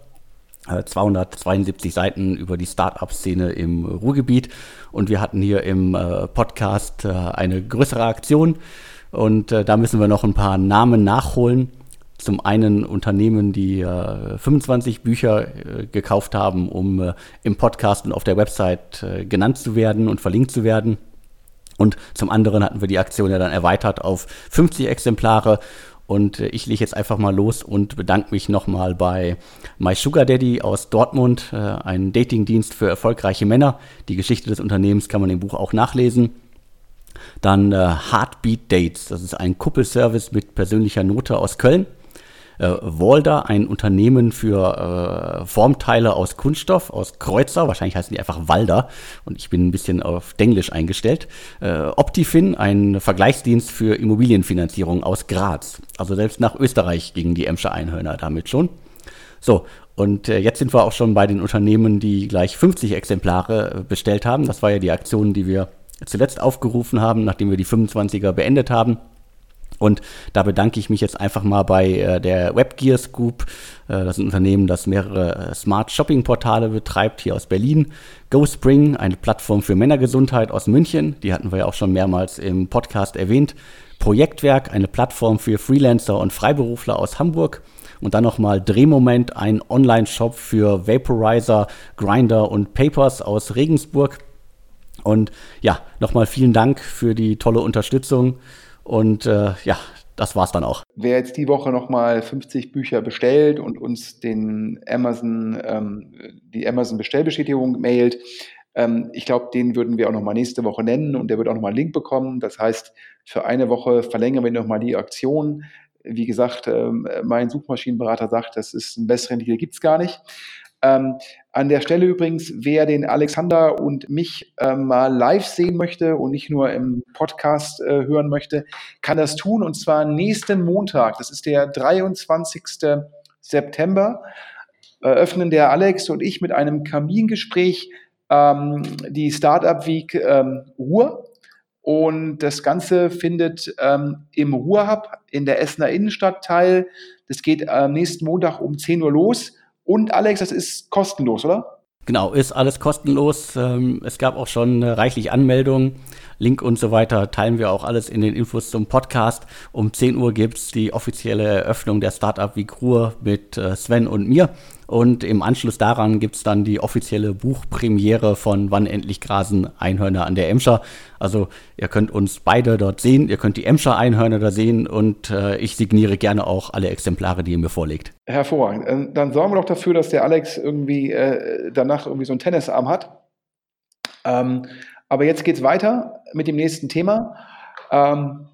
272 Seiten über die Startup-Szene im Ruhrgebiet. Und wir hatten hier im äh, Podcast äh, eine größere Aktion. Und äh, da müssen wir noch ein paar Namen nachholen. Zum einen Unternehmen, die 25 Bücher gekauft haben, um im Podcast und auf der Website genannt zu werden und verlinkt zu werden. Und zum anderen hatten wir die Aktion ja dann erweitert auf 50 Exemplare und äh, ich lege jetzt einfach mal los und bedanke mich nochmal bei My Sugar Daddy aus Dortmund, äh, ein Datingdienst für erfolgreiche Männer. Die Geschichte des Unternehmens kann man im Buch auch nachlesen. Dann äh, Heartbeat Dates, das ist ein Kuppelservice mit persönlicher Note aus Köln äh, Walder, ein Unternehmen für äh, Formteile aus Kunststoff, aus Kreuzer, wahrscheinlich heißen die einfach Walder und ich bin ein bisschen auf Denglisch eingestellt. Äh, Optifin, ein Vergleichsdienst für Immobilienfinanzierung aus Graz. Also selbst nach Österreich gingen die Emscher Einhörner damit schon. So, und äh, jetzt sind wir auch schon bei den Unternehmen, die gleich 50 Exemplare äh, bestellt haben. Das war ja die Aktion, die wir zuletzt aufgerufen haben, nachdem wir die 25er beendet haben. Und da bedanke ich mich jetzt einfach mal bei äh, der Webgear Scoop. Äh, das ist ein Unternehmen, das mehrere äh, Smart Shopping Portale betreibt, hier aus Berlin. GoSpring, eine Plattform für Männergesundheit aus München. Die hatten wir ja auch schon mehrmals im Podcast erwähnt. Projektwerk, eine Plattform für Freelancer und Freiberufler aus Hamburg. Und dann nochmal Drehmoment, ein Online-Shop für Vaporizer, Grinder und Papers aus Regensburg. Und ja, nochmal vielen Dank für die tolle Unterstützung. Und äh, ja, das war's dann auch. Wer jetzt die Woche nochmal 50 Bücher bestellt und uns den Amazon, ähm, die Amazon Bestellbestätigung mailt, Ähm, ich glaube, den würden wir auch noch mal nächste Woche nennen und der wird auch noch mal einen Link bekommen. Das heißt, für eine Woche verlängern wir noch mal die Aktion. Wie gesagt, ähm, mein Suchmaschinenberater sagt, das ist einen besseren Deal gibt es gar nicht. Ähm, an der Stelle übrigens, wer den Alexander und mich äh, mal live sehen möchte und nicht nur im Podcast äh, hören möchte, kann das tun und zwar nächsten Montag. Das ist der 23. September. Eröffnen der Alex und ich mit einem Kamingespräch ähm, die Startup Week ähm, Ruhr. Und das Ganze findet ähm, im Ruhrhub in der Essener Innenstadtteil. Das geht am nächsten Montag um 10 Uhr los. Und Alex, das ist kostenlos, oder? Genau, ist alles kostenlos. Ähm, es gab auch schon reichlich Anmeldungen. Link und so weiter teilen wir auch alles in den Infos zum Podcast. Um 10 Uhr gibt es die offizielle Eröffnung der Startup Ruhr mit äh, Sven und mir. Und im Anschluss daran gibt es dann die offizielle Buchpremiere von Wann endlich grasen Einhörner an der Emscher. Also ihr könnt uns beide dort sehen, ihr könnt die Emscher Einhörner da sehen und äh, ich signiere gerne auch alle Exemplare, die ihr mir vorlegt. Hervorragend. Ähm, dann sorgen wir doch dafür, dass der Alex irgendwie äh, danach irgendwie so einen Tennisarm hat. Ähm, aber jetzt geht es weiter mit dem nächsten Thema. Ähm,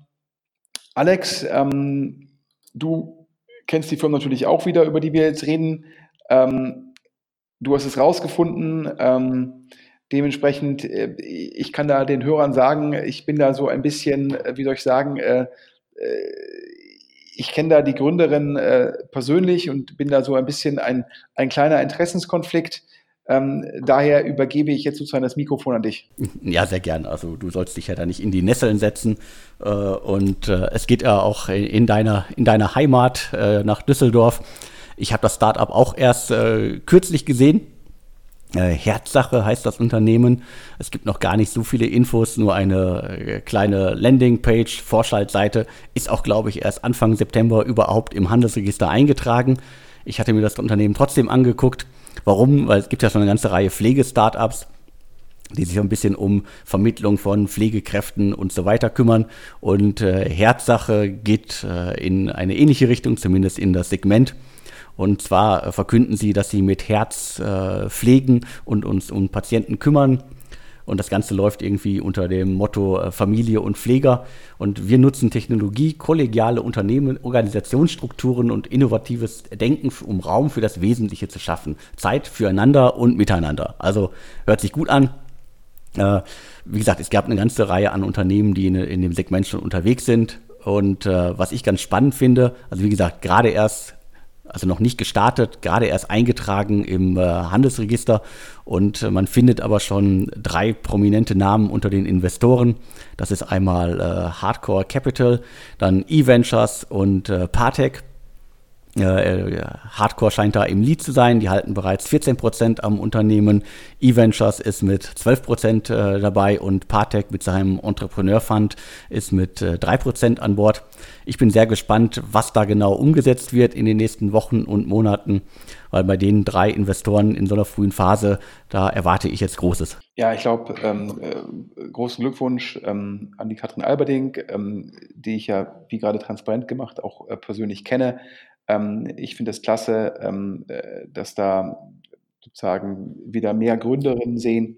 Alex, ähm, du kennst die Firma natürlich auch wieder, über die wir jetzt reden. Ähm, du hast es rausgefunden. Ähm, dementsprechend, äh, ich kann da den Hörern sagen, ich bin da so ein bisschen, äh, wie soll ich sagen, äh, äh, ich kenne da die Gründerin äh, persönlich und bin da so ein bisschen ein, ein kleiner Interessenskonflikt. Ähm, daher übergebe ich jetzt sozusagen das Mikrofon an dich. Ja, sehr gern. Also du sollst dich ja da nicht in die Nesseln setzen. Äh, und äh, es geht ja auch in deiner, in deiner Heimat äh, nach Düsseldorf. Ich habe das Startup auch erst äh, kürzlich gesehen. Äh, Herzsache heißt das Unternehmen. Es gibt noch gar nicht so viele Infos, nur eine äh, kleine Landingpage, Vorschaltseite. Ist auch, glaube ich, erst Anfang September überhaupt im Handelsregister eingetragen. Ich hatte mir das Unternehmen trotzdem angeguckt. Warum? Weil es gibt ja schon eine ganze Reihe Pflegestartups die sich ein bisschen um Vermittlung von Pflegekräften und so weiter kümmern. Und äh, Herzsache geht äh, in eine ähnliche Richtung, zumindest in das Segment. Und zwar äh, verkünden sie, dass sie mit Herz äh, pflegen und uns um Patienten kümmern. Und das Ganze läuft irgendwie unter dem Motto äh, Familie und Pfleger. Und wir nutzen Technologie, kollegiale Unternehmen, Organisationsstrukturen und innovatives Denken, um Raum für das Wesentliche zu schaffen. Zeit füreinander und miteinander. Also hört sich gut an. Äh, wie gesagt, es gab eine ganze Reihe an Unternehmen, die in, in dem Segment schon unterwegs sind. Und äh, was ich ganz spannend finde, also wie gesagt, gerade erst also noch nicht gestartet, gerade erst eingetragen im äh, Handelsregister und äh, man findet aber schon drei prominente Namen unter den Investoren. Das ist einmal äh, Hardcore Capital, dann E-Ventures und äh, Partec. Äh, Hardcore scheint da im Lead zu sein. Die halten bereits 14% am Unternehmen. E-Ventures ist mit 12% äh, dabei und Partec mit seinem Entrepreneur Fund ist mit äh, 3% an Bord. Ich bin sehr gespannt, was da genau umgesetzt wird in den nächsten Wochen und Monaten, weil bei den drei Investoren in so einer frühen Phase, da erwarte ich jetzt Großes. Ja, ich glaube, ähm, äh, großen Glückwunsch ähm, an die Katrin Alberding, ähm, die ich ja, wie gerade transparent gemacht, auch äh, persönlich kenne. Ähm, ich finde es klasse, ähm, äh, dass da sozusagen wieder mehr Gründerinnen sehen.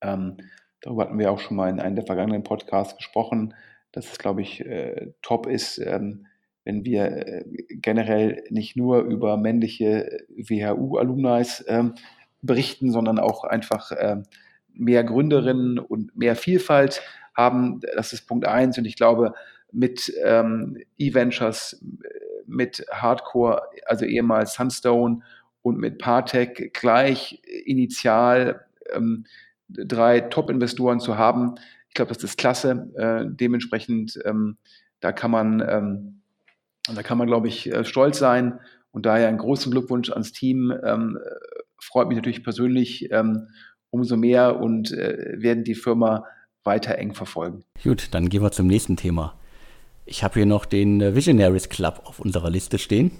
Ähm, darüber hatten wir auch schon mal in einem der vergangenen Podcasts gesprochen, dass es, glaube ich, äh, top ist, ähm, wenn wir äh, generell nicht nur über männliche WHU-Alumnis ähm, berichten, sondern auch einfach ähm, mehr Gründerinnen und mehr Vielfalt haben. Das ist Punkt eins. Und ich glaube, mit ähm, E-Ventures mit Hardcore, also ehemals Sunstone und mit Partec gleich initial ähm, drei Top-Investoren zu haben. Ich glaube, das ist klasse. Äh, dementsprechend, ähm, da kann man, ähm, da kann man, glaube ich, äh, stolz sein. Und daher einen großen Glückwunsch ans Team. Ähm, freut mich natürlich persönlich ähm, umso mehr und äh, werden die Firma weiter eng verfolgen. Gut, dann gehen wir zum nächsten Thema. Ich habe hier noch den äh, Visionaries Club auf unserer Liste stehen.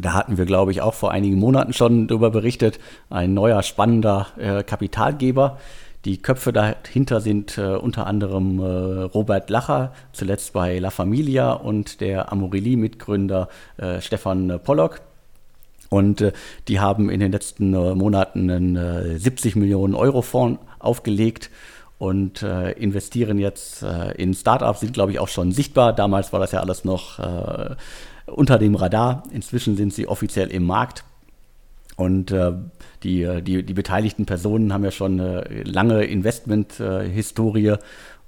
Da hatten wir, glaube ich, auch vor einigen Monaten schon darüber berichtet. Ein neuer, spannender äh, Kapitalgeber. Die Köpfe dahinter sind äh, unter anderem äh, Robert Lacher, zuletzt bei La Familia, und der Amorelie-Mitgründer äh, Stefan Pollock. Und äh, die haben in den letzten Monaten einen äh, 70 Millionen Euro Fonds aufgelegt und äh, investieren jetzt äh, in Startups, sind glaube ich auch schon sichtbar. Damals war das ja alles noch äh, unter dem Radar. Inzwischen sind sie offiziell im Markt. Und die, die, die beteiligten Personen haben ja schon eine lange Investment-Historie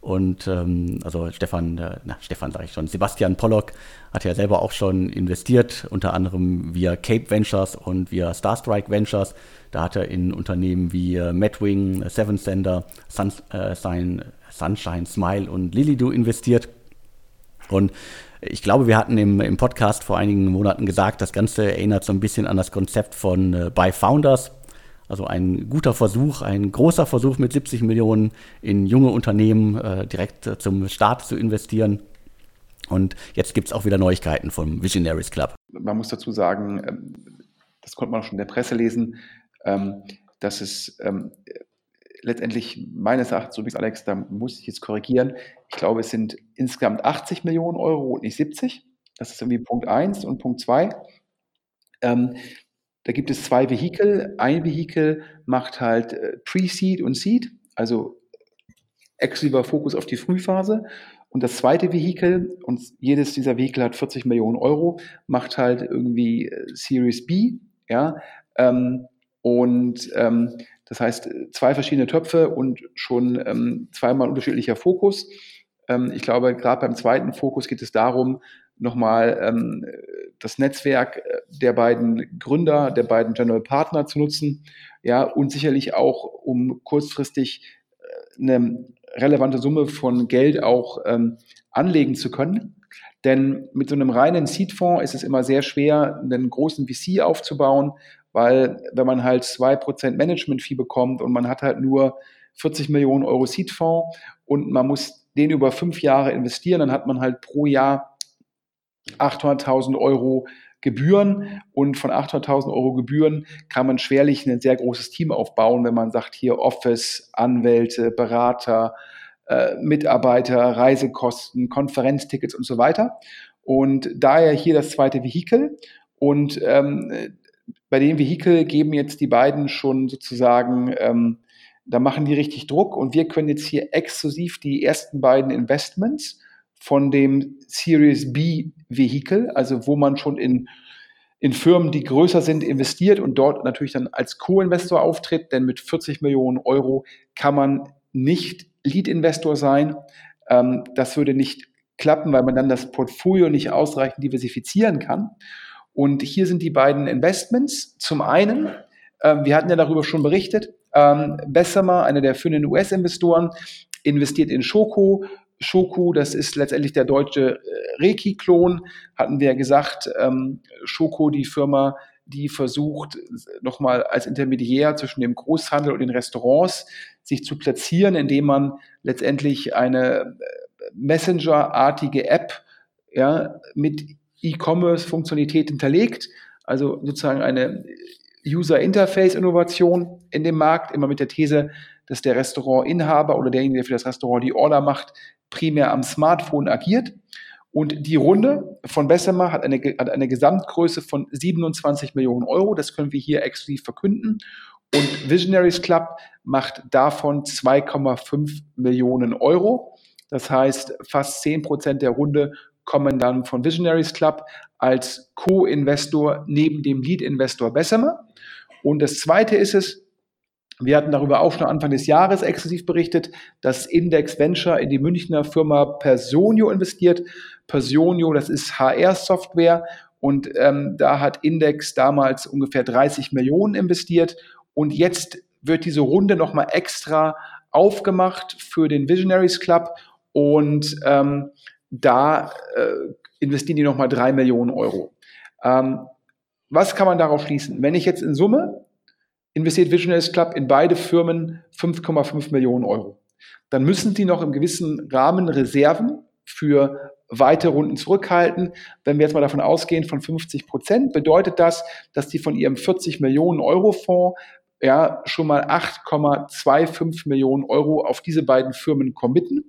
und ähm, also Stefan, äh, na, Stefan sage ich schon, Sebastian Pollock hat ja selber auch schon investiert, unter anderem via Cape Ventures und via Starstrike Ventures. Da hat er in Unternehmen wie äh, Madwing, Seven Sender, Sun, äh, Sunshine, Smile und Lilido investiert. Und ich glaube, wir hatten im, im Podcast vor einigen Monaten gesagt, das Ganze erinnert so ein bisschen an das Konzept von äh, By Founders. Also ein guter Versuch, ein großer Versuch mit 70 Millionen in junge Unternehmen äh, direkt äh, zum Start zu investieren. Und jetzt gibt es auch wieder Neuigkeiten vom Visionaries Club. Man muss dazu sagen, ähm, das konnte man auch schon in der Presse lesen, ähm, dass es ähm, letztendlich meines Erachtens, übrigens Alex, da muss ich jetzt korrigieren, ich glaube, es sind insgesamt 80 Millionen Euro und nicht 70. Das ist irgendwie Punkt 1 und Punkt 2. Da gibt es zwei Vehikel. Ein Vehikel macht halt äh, Pre-Seed und Seed, also exklusiver Fokus auf die Frühphase. Und das zweite Vehikel, und jedes dieser Vehikel hat 40 Millionen Euro, macht halt irgendwie äh, Series B, ja. Ähm, und ähm, das heißt, zwei verschiedene Töpfe und schon ähm, zweimal unterschiedlicher Fokus. Ähm, ich glaube, gerade beim zweiten Fokus geht es darum, nochmal ähm, das Netzwerk äh, der beiden Gründer, der beiden General Partner zu nutzen, ja, und sicherlich auch, um kurzfristig äh, eine relevante Summe von Geld auch ähm, anlegen zu können. Denn mit so einem reinen Seed-Fonds ist es immer sehr schwer, einen großen VC aufzubauen, weil wenn man halt 2% Management-Fee bekommt und man hat halt nur 40 Millionen Euro Seed-Fonds und man muss den über fünf Jahre investieren, dann hat man halt pro Jahr 800.000 Euro Gebühren und von 800.000 Euro Gebühren kann man schwerlich ein sehr großes Team aufbauen, wenn man sagt, hier Office, Anwälte, Berater, äh, Mitarbeiter, Reisekosten, Konferenztickets und so weiter. Und daher hier das zweite Vehikel. Und ähm, bei dem Vehikel geben jetzt die beiden schon sozusagen, ähm, da machen die richtig Druck und wir können jetzt hier exklusiv die ersten beiden Investments von dem Series B Vehikel, also wo man schon in, in Firmen, die größer sind, investiert und dort natürlich dann als Co-Investor auftritt, denn mit 40 Millionen Euro kann man nicht Lead-Investor sein. Ähm, das würde nicht klappen, weil man dann das Portfolio nicht ausreichend diversifizieren kann. Und hier sind die beiden Investments. Zum einen, äh, wir hatten ja darüber schon berichtet, ähm, Bessemer, einer der führenden US-Investoren, investiert in Schoko. Shoku, das ist letztendlich der deutsche äh, Reiki-Klon, hatten wir ja gesagt. Ähm, Schoko, die Firma, die versucht, nochmal als Intermediär zwischen dem Großhandel und den Restaurants sich zu platzieren, indem man letztendlich eine äh, Messenger-artige App ja, mit E-Commerce-Funktionalität hinterlegt, also sozusagen eine User-Interface-Innovation in dem Markt, immer mit der These, dass der Restaurantinhaber oder derjenige, der für das Restaurant die Order macht, primär am Smartphone agiert. Und die Runde von Bessemer hat eine, hat eine Gesamtgröße von 27 Millionen Euro. Das können wir hier exklusiv verkünden. Und Visionaries Club macht davon 2,5 Millionen Euro. Das heißt, fast 10 Prozent der Runde kommen dann von Visionaries Club als Co-Investor neben dem Lead-Investor Bessemer. Und das Zweite ist es, wir hatten darüber auch schon Anfang des Jahres exklusiv berichtet, dass Index Venture in die Münchner Firma Personio investiert. Personio, das ist HR-Software und ähm, da hat Index damals ungefähr 30 Millionen investiert und jetzt wird diese Runde nochmal extra aufgemacht für den Visionaries Club und ähm, da äh, investieren die nochmal 3 Millionen Euro. Ähm, was kann man darauf schließen? Wenn ich jetzt in Summe investiert Visionaries Club in beide Firmen 5,5 Millionen Euro. Dann müssen sie noch im gewissen Rahmen Reserven für weitere Runden zurückhalten. Wenn wir jetzt mal davon ausgehen von 50 Prozent, bedeutet das, dass die von ihrem 40 Millionen Euro Fonds ja schon mal 8,25 Millionen Euro auf diese beiden Firmen committen.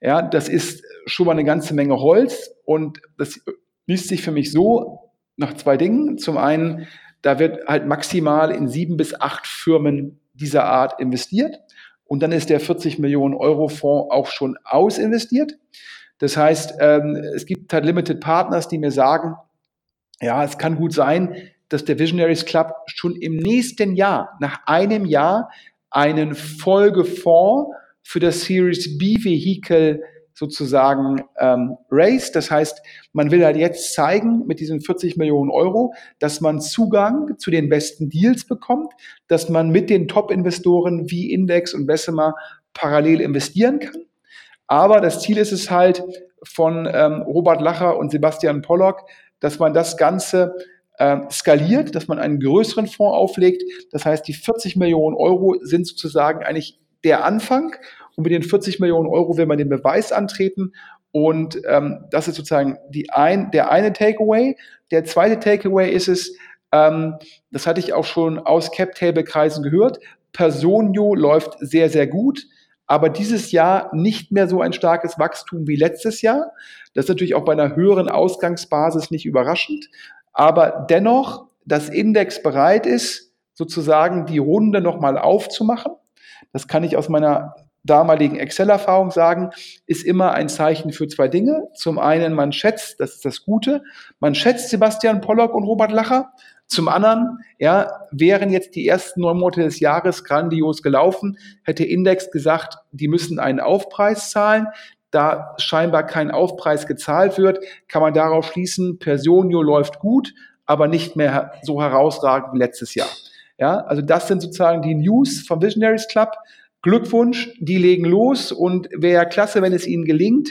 Ja, das ist schon mal eine ganze Menge Holz und das liest sich für mich so nach zwei Dingen. Zum einen da wird halt maximal in sieben bis acht Firmen dieser Art investiert. Und dann ist der 40 Millionen Euro Fonds auch schon ausinvestiert. Das heißt, ähm, es gibt halt Limited Partners, die mir sagen, ja, es kann gut sein, dass der Visionaries Club schon im nächsten Jahr, nach einem Jahr, einen Folgefonds für das Series B Vehicle sozusagen ähm, raised. Das heißt, man will halt jetzt zeigen mit diesen 40 Millionen Euro, dass man Zugang zu den besten Deals bekommt, dass man mit den Top-Investoren wie Index und Bessemer parallel investieren kann. Aber das Ziel ist es halt von ähm, Robert Lacher und Sebastian Pollock, dass man das Ganze äh, skaliert, dass man einen größeren Fonds auflegt. Das heißt, die 40 Millionen Euro sind sozusagen eigentlich der Anfang. Und mit den 40 Millionen Euro will man den Beweis antreten. Und ähm, das ist sozusagen die ein, der eine Takeaway. Der zweite Takeaway ist es, ähm, das hatte ich auch schon aus Cap-Table-Kreisen gehört, Personio läuft sehr, sehr gut aber dieses Jahr nicht mehr so ein starkes Wachstum wie letztes Jahr. Das ist natürlich auch bei einer höheren Ausgangsbasis nicht überraschend. Aber dennoch, dass Index bereit ist, sozusagen die Runde nochmal aufzumachen. Das kann ich aus meiner damaligen Excel-Erfahrung sagen, ist immer ein Zeichen für zwei Dinge. Zum einen, man schätzt, das ist das Gute, man schätzt Sebastian Pollock und Robert Lacher. Zum anderen, ja, wären jetzt die ersten neun Monate des Jahres grandios gelaufen, hätte Index gesagt, die müssen einen Aufpreis zahlen. Da scheinbar kein Aufpreis gezahlt wird, kann man darauf schließen, Personio läuft gut, aber nicht mehr so herausragend wie letztes Jahr. Ja, also das sind sozusagen die News vom Visionaries Club. Glückwunsch, die legen los und wäre klasse, wenn es ihnen gelingt,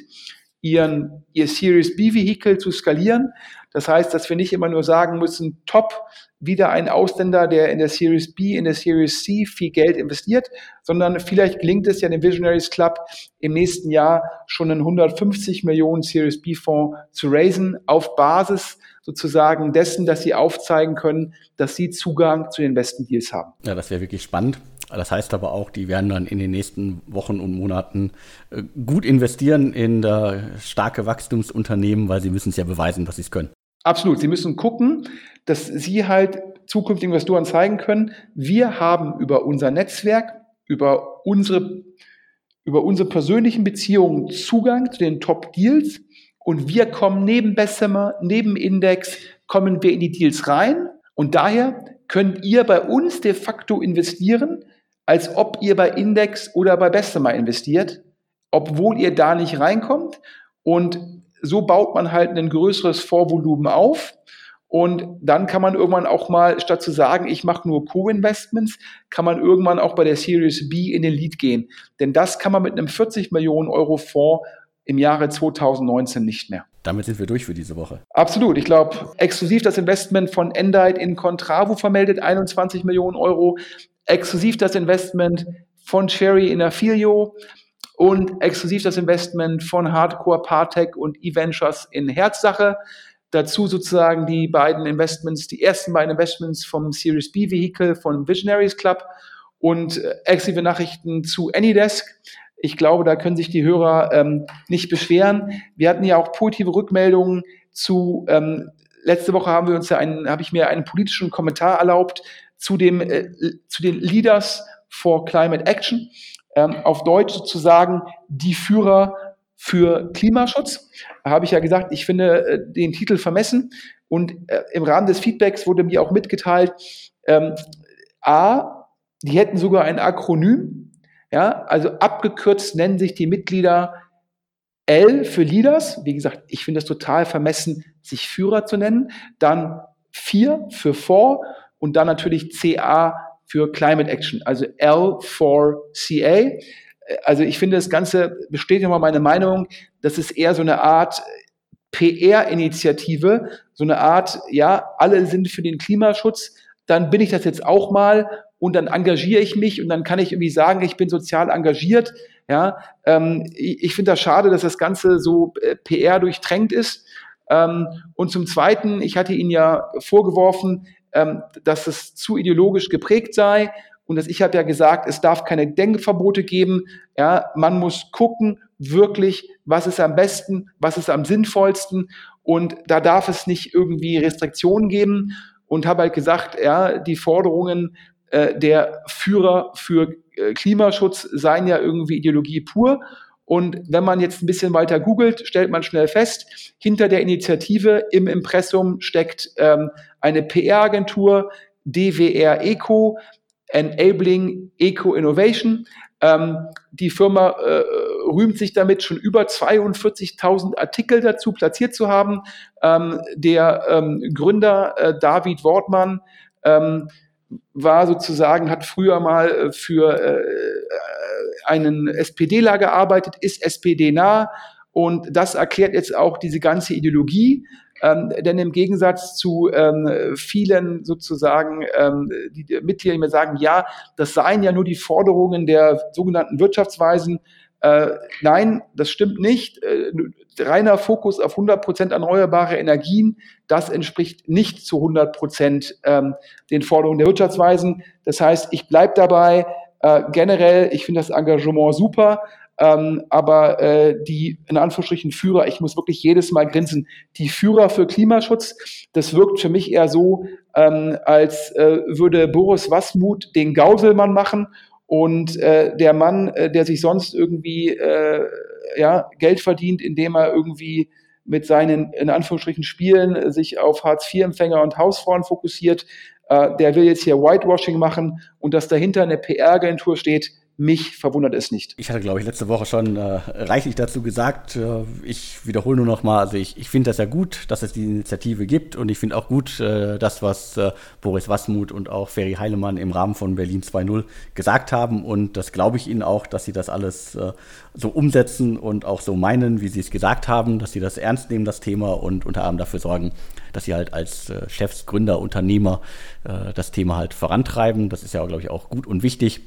ihren, ihr Series B Vehicle zu skalieren. Das heißt, dass wir nicht immer nur sagen müssen, top, wieder ein Ausländer, der in der Series B, in der Series C viel Geld investiert, sondern vielleicht gelingt es ja dem Visionaries Club im nächsten Jahr schon einen 150 Millionen Series B Fonds zu raisen auf Basis sozusagen dessen, dass sie aufzeigen können, dass sie Zugang zu den besten Deals haben. Ja, das wäre wirklich spannend. Das heißt aber auch, die werden dann in den nächsten Wochen und Monaten äh, gut investieren in starke Wachstumsunternehmen, weil sie müssen es ja beweisen, dass sie es können. Absolut. Sie müssen gucken, dass Sie halt zukünftigen Investoren zeigen können, wir haben über unser Netzwerk, über unsere, über unsere persönlichen Beziehungen Zugang zu den Top-Deals und wir kommen neben Bessemer, neben Index, kommen wir in die Deals rein und daher könnt ihr bei uns de facto investieren, als ob ihr bei Index oder bei Bessemer investiert, obwohl ihr da nicht reinkommt und so baut man halt ein größeres Vorvolumen auf. Und dann kann man irgendwann auch mal, statt zu sagen, ich mache nur Co-Investments, kann man irgendwann auch bei der Series B in den Lead gehen. Denn das kann man mit einem 40 Millionen Euro Fonds im Jahre 2019 nicht mehr. Damit sind wir durch für diese Woche. Absolut. Ich glaube, exklusiv das Investment von Endite in Contravo vermeldet 21 Millionen Euro. Exklusiv das Investment von Cherry in Affilio und exklusiv das Investment von Hardcore, Partech und E-Ventures in Herzsache. Dazu sozusagen die beiden Investments, die ersten beiden Investments vom Series B Vehicle von Visionaries Club und äh, exklusive Nachrichten zu Anydesk. Ich glaube, da können sich die Hörer ähm, nicht beschweren. Wir hatten ja auch positive Rückmeldungen zu, ähm, letzte Woche haben wir uns ja einen, habe ich mir einen politischen Kommentar erlaubt zu dem, äh, zu den Leaders for Climate Action ähm, auf Deutsch sozusagen die Führer für Klimaschutz. Da habe ich ja gesagt, ich finde äh, den Titel vermessen und äh, im Rahmen des Feedbacks wurde mir auch mitgeteilt, ähm, A, die hätten sogar ein Akronym, ja, also abgekürzt nennen sich die Mitglieder L für Leaders. Wie gesagt, ich finde es total vermessen, sich Führer zu nennen. Dann 4 für For und dann natürlich CA für Climate Action, also L4CA. Also ich finde, das Ganze bestätigt nochmal meine Meinung, das ist eher so eine Art PR-Initiative, so eine Art, ja, alle sind für den Klimaschutz, dann bin ich das jetzt auch mal und dann engagiere ich mich und dann kann ich irgendwie sagen, ich bin sozial engagiert. Ja, ähm, ich, ich finde das schade, dass das Ganze so äh, PR durchtränkt ist. Ähm, und zum Zweiten, ich hatte Ihnen ja vorgeworfen, ähm, dass es zu ideologisch geprägt sei und dass ich habe ja gesagt, es darf keine Denkverbote geben. Ja, man muss gucken, wirklich, was ist am besten, was ist am sinnvollsten und da darf es nicht irgendwie Restriktionen geben. und habe halt gesagt, ja, die Forderungen äh, der Führer für äh, Klimaschutz seien ja irgendwie Ideologie pur. Und wenn man jetzt ein bisschen weiter googelt, stellt man schnell fest, hinter der Initiative im Impressum steckt ähm, eine PR-Agentur, DWR Eco, Enabling Eco Innovation. Ähm, die Firma äh, rühmt sich damit, schon über 42.000 Artikel dazu platziert zu haben. Ähm, der ähm, Gründer äh, David Wortmann ähm, war sozusagen, hat früher mal äh, für äh, einen SPDler gearbeitet, ist SPD-nah und das erklärt jetzt auch diese ganze Ideologie. Ähm, denn im Gegensatz zu ähm, vielen sozusagen ähm, die, die Mitglieder, die mir sagen, ja, das seien ja nur die Forderungen der sogenannten Wirtschaftsweisen, äh, nein, das stimmt nicht. Äh, reiner Fokus auf 100 Prozent erneuerbare Energien, das entspricht nicht zu 100 Prozent ähm, den Forderungen der Wirtschaftsweisen. Das heißt, ich bleibe dabei. Äh, generell, ich finde das Engagement super. Ähm, aber äh, die, in Anführungsstrichen, Führer, ich muss wirklich jedes Mal grinsen, die Führer für Klimaschutz, das wirkt für mich eher so, ähm, als äh, würde Boris Wasmut den Gauselmann machen und äh, der Mann, äh, der sich sonst irgendwie äh, ja, Geld verdient, indem er irgendwie mit seinen, in Anführungsstrichen, Spielen äh, sich auf Hartz-IV-Empfänger und Hausfrauen fokussiert, äh, der will jetzt hier Whitewashing machen und dass dahinter eine PR-Agentur steht, mich verwundert es nicht. Ich hatte, glaube ich, letzte Woche schon äh, reichlich dazu gesagt. Äh, ich wiederhole nur noch mal, also ich, ich finde das ja gut, dass es die Initiative gibt und ich finde auch gut äh, das, was äh, Boris Wasmuth und auch Ferry Heilemann im Rahmen von Berlin 2.0 gesagt haben und das glaube ich ihnen auch, dass sie das alles äh, so umsetzen und auch so meinen, wie sie es gesagt haben, dass sie das ernst nehmen, das Thema und unter anderem dafür sorgen, dass sie halt als äh, Chefs, Gründer, Unternehmer das Thema halt vorantreiben. Das ist ja, glaube ich, auch gut und wichtig.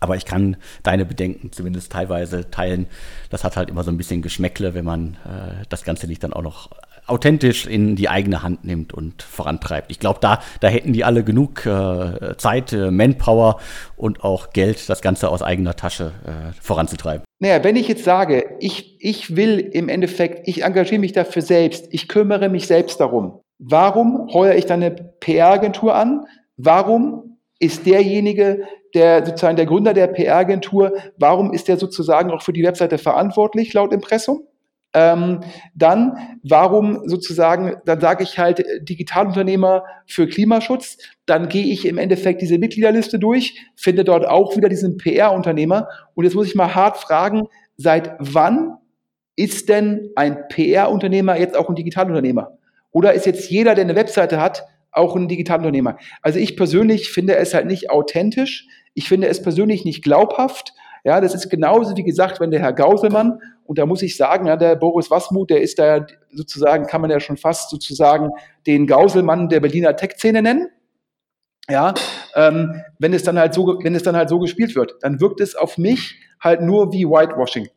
Aber ich kann deine Bedenken zumindest teilweise teilen. Das hat halt immer so ein bisschen Geschmäckle, wenn man äh, das Ganze nicht dann auch noch authentisch in die eigene Hand nimmt und vorantreibt. Ich glaube, da, da hätten die alle genug äh, Zeit, äh, Manpower und auch Geld, das Ganze aus eigener Tasche äh, voranzutreiben. Naja, wenn ich jetzt sage, ich, ich will im Endeffekt, ich engagiere mich dafür selbst, ich kümmere mich selbst darum, warum heuere ich dann eine PR-Agentur an? Warum ist derjenige, der sozusagen der Gründer der PR-Agentur, warum ist der sozusagen auch für die Webseite verantwortlich laut Impressum? Ähm, dann, warum sozusagen, dann sage ich halt Digitalunternehmer für Klimaschutz, dann gehe ich im Endeffekt diese Mitgliederliste durch, finde dort auch wieder diesen PR-Unternehmer und jetzt muss ich mal hart fragen, seit wann ist denn ein PR-Unternehmer jetzt auch ein Digitalunternehmer? Oder ist jetzt jeder, der eine Webseite hat, auch ein Digitalunternehmer? Also ich persönlich finde es halt nicht authentisch, ich finde es persönlich nicht glaubhaft. Ja, das ist genauso wie gesagt, wenn der Herr Gauselmann, und da muss ich sagen, ja, der Boris Wasmuth, der ist da sozusagen, kann man ja schon fast sozusagen den Gauselmann der Berliner Tech-Szene nennen. Ja, ähm, wenn es dann halt so, wenn es dann halt so gespielt wird, dann wirkt es auf mich halt nur wie Whitewashing.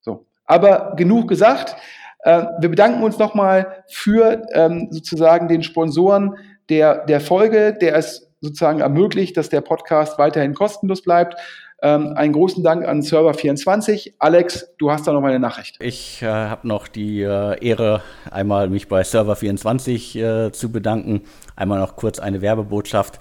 So. Aber genug gesagt. Äh, wir bedanken uns nochmal für ähm, sozusagen den Sponsoren der, der Folge, der es sozusagen ermöglicht, dass der Podcast weiterhin kostenlos bleibt. Ähm, einen großen Dank an Server24. Alex, du hast da noch eine Nachricht. Ich äh, habe noch die äh, Ehre, einmal mich bei Server24 äh, zu bedanken. Einmal noch kurz eine Werbebotschaft.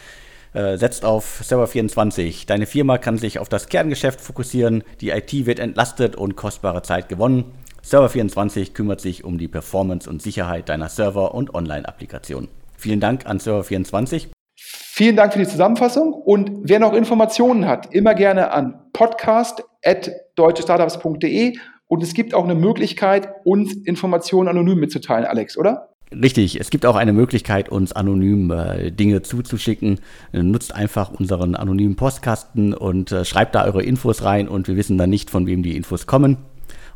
Äh, setzt auf Server24. Deine Firma kann sich auf das Kerngeschäft fokussieren, die IT wird entlastet und kostbare Zeit gewonnen. Server24 kümmert sich um die Performance und Sicherheit deiner Server und Online-Applikationen. Vielen Dank an Server24. Vielen Dank für die Zusammenfassung und wer noch Informationen hat, immer gerne an podcast.deutschestartups.de und es gibt auch eine Möglichkeit, uns Informationen anonym mitzuteilen, Alex, oder? Richtig, es gibt auch eine Möglichkeit, uns anonym äh, Dinge zuzuschicken. Äh, nutzt einfach unseren anonymen Postkasten und äh, schreibt da eure Infos rein und wir wissen dann nicht, von wem die Infos kommen.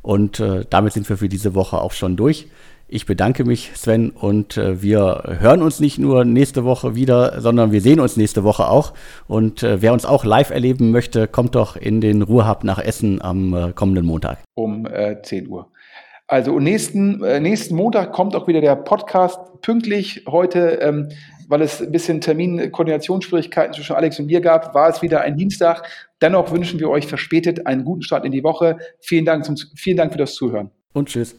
Und äh, damit sind wir für diese Woche auch schon durch. Ich bedanke mich, Sven, und äh, wir hören uns nicht nur nächste Woche wieder, sondern wir sehen uns nächste Woche auch. Und äh, wer uns auch live erleben möchte, kommt doch in den Ruhrhub nach Essen am äh, kommenden Montag. Um 10 Uhr. Also nächsten, nächsten Montag kommt auch wieder der Podcast pünktlich. Heute, ähm, weil es ein bisschen Terminkoordinationsschwierigkeiten zwischen Alex und mir gab, war es wieder ein Dienstag. Dennoch wünschen wir euch verspätet einen guten Start in die Woche. Vielen Dank, zum, vielen Dank für das Zuhören. Und tschüss.